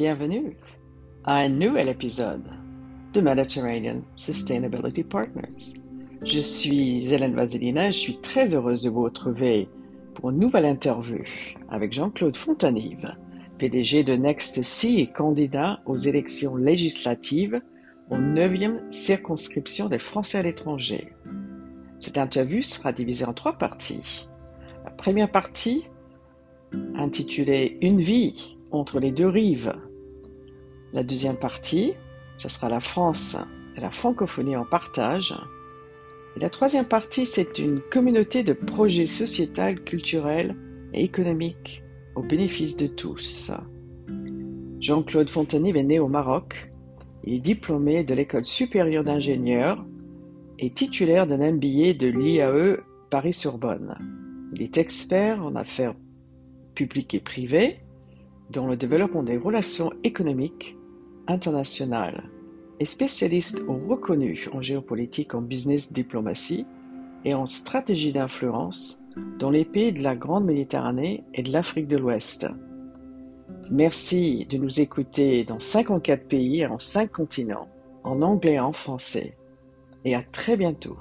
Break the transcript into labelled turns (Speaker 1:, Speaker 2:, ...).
Speaker 1: Bienvenue à un nouvel épisode de Mediterranean Sustainability Partners. Je suis Hélène Vasilina et je suis très heureuse de vous retrouver pour une nouvelle interview avec Jean-Claude Fontanive, PDG de NextC et candidat aux élections législatives aux 9e circonscription des Français à l'étranger. Cette interview sera divisée en trois parties. La première partie, intitulée Une vie entre les deux rives. La deuxième partie, ce sera la France et la francophonie en partage. Et la troisième partie, c'est une communauté de projets sociétals, culturels et économiques au bénéfice de tous. Jean-Claude Fontanive est né au Maroc. Il est diplômé de l'école supérieure d'ingénieurs et titulaire d'un MBA de l'IAE Paris-Sorbonne. Il est expert en affaires publiques et privées, dans le développement des relations économiques internationales et spécialiste reconnu en géopolitique, en business diplomatie et en stratégie d'influence dans les pays de la Grande Méditerranée et de l'Afrique de l'Ouest. Merci de nous écouter dans 54 pays et en 5 continents, en anglais et en français. Et à très bientôt.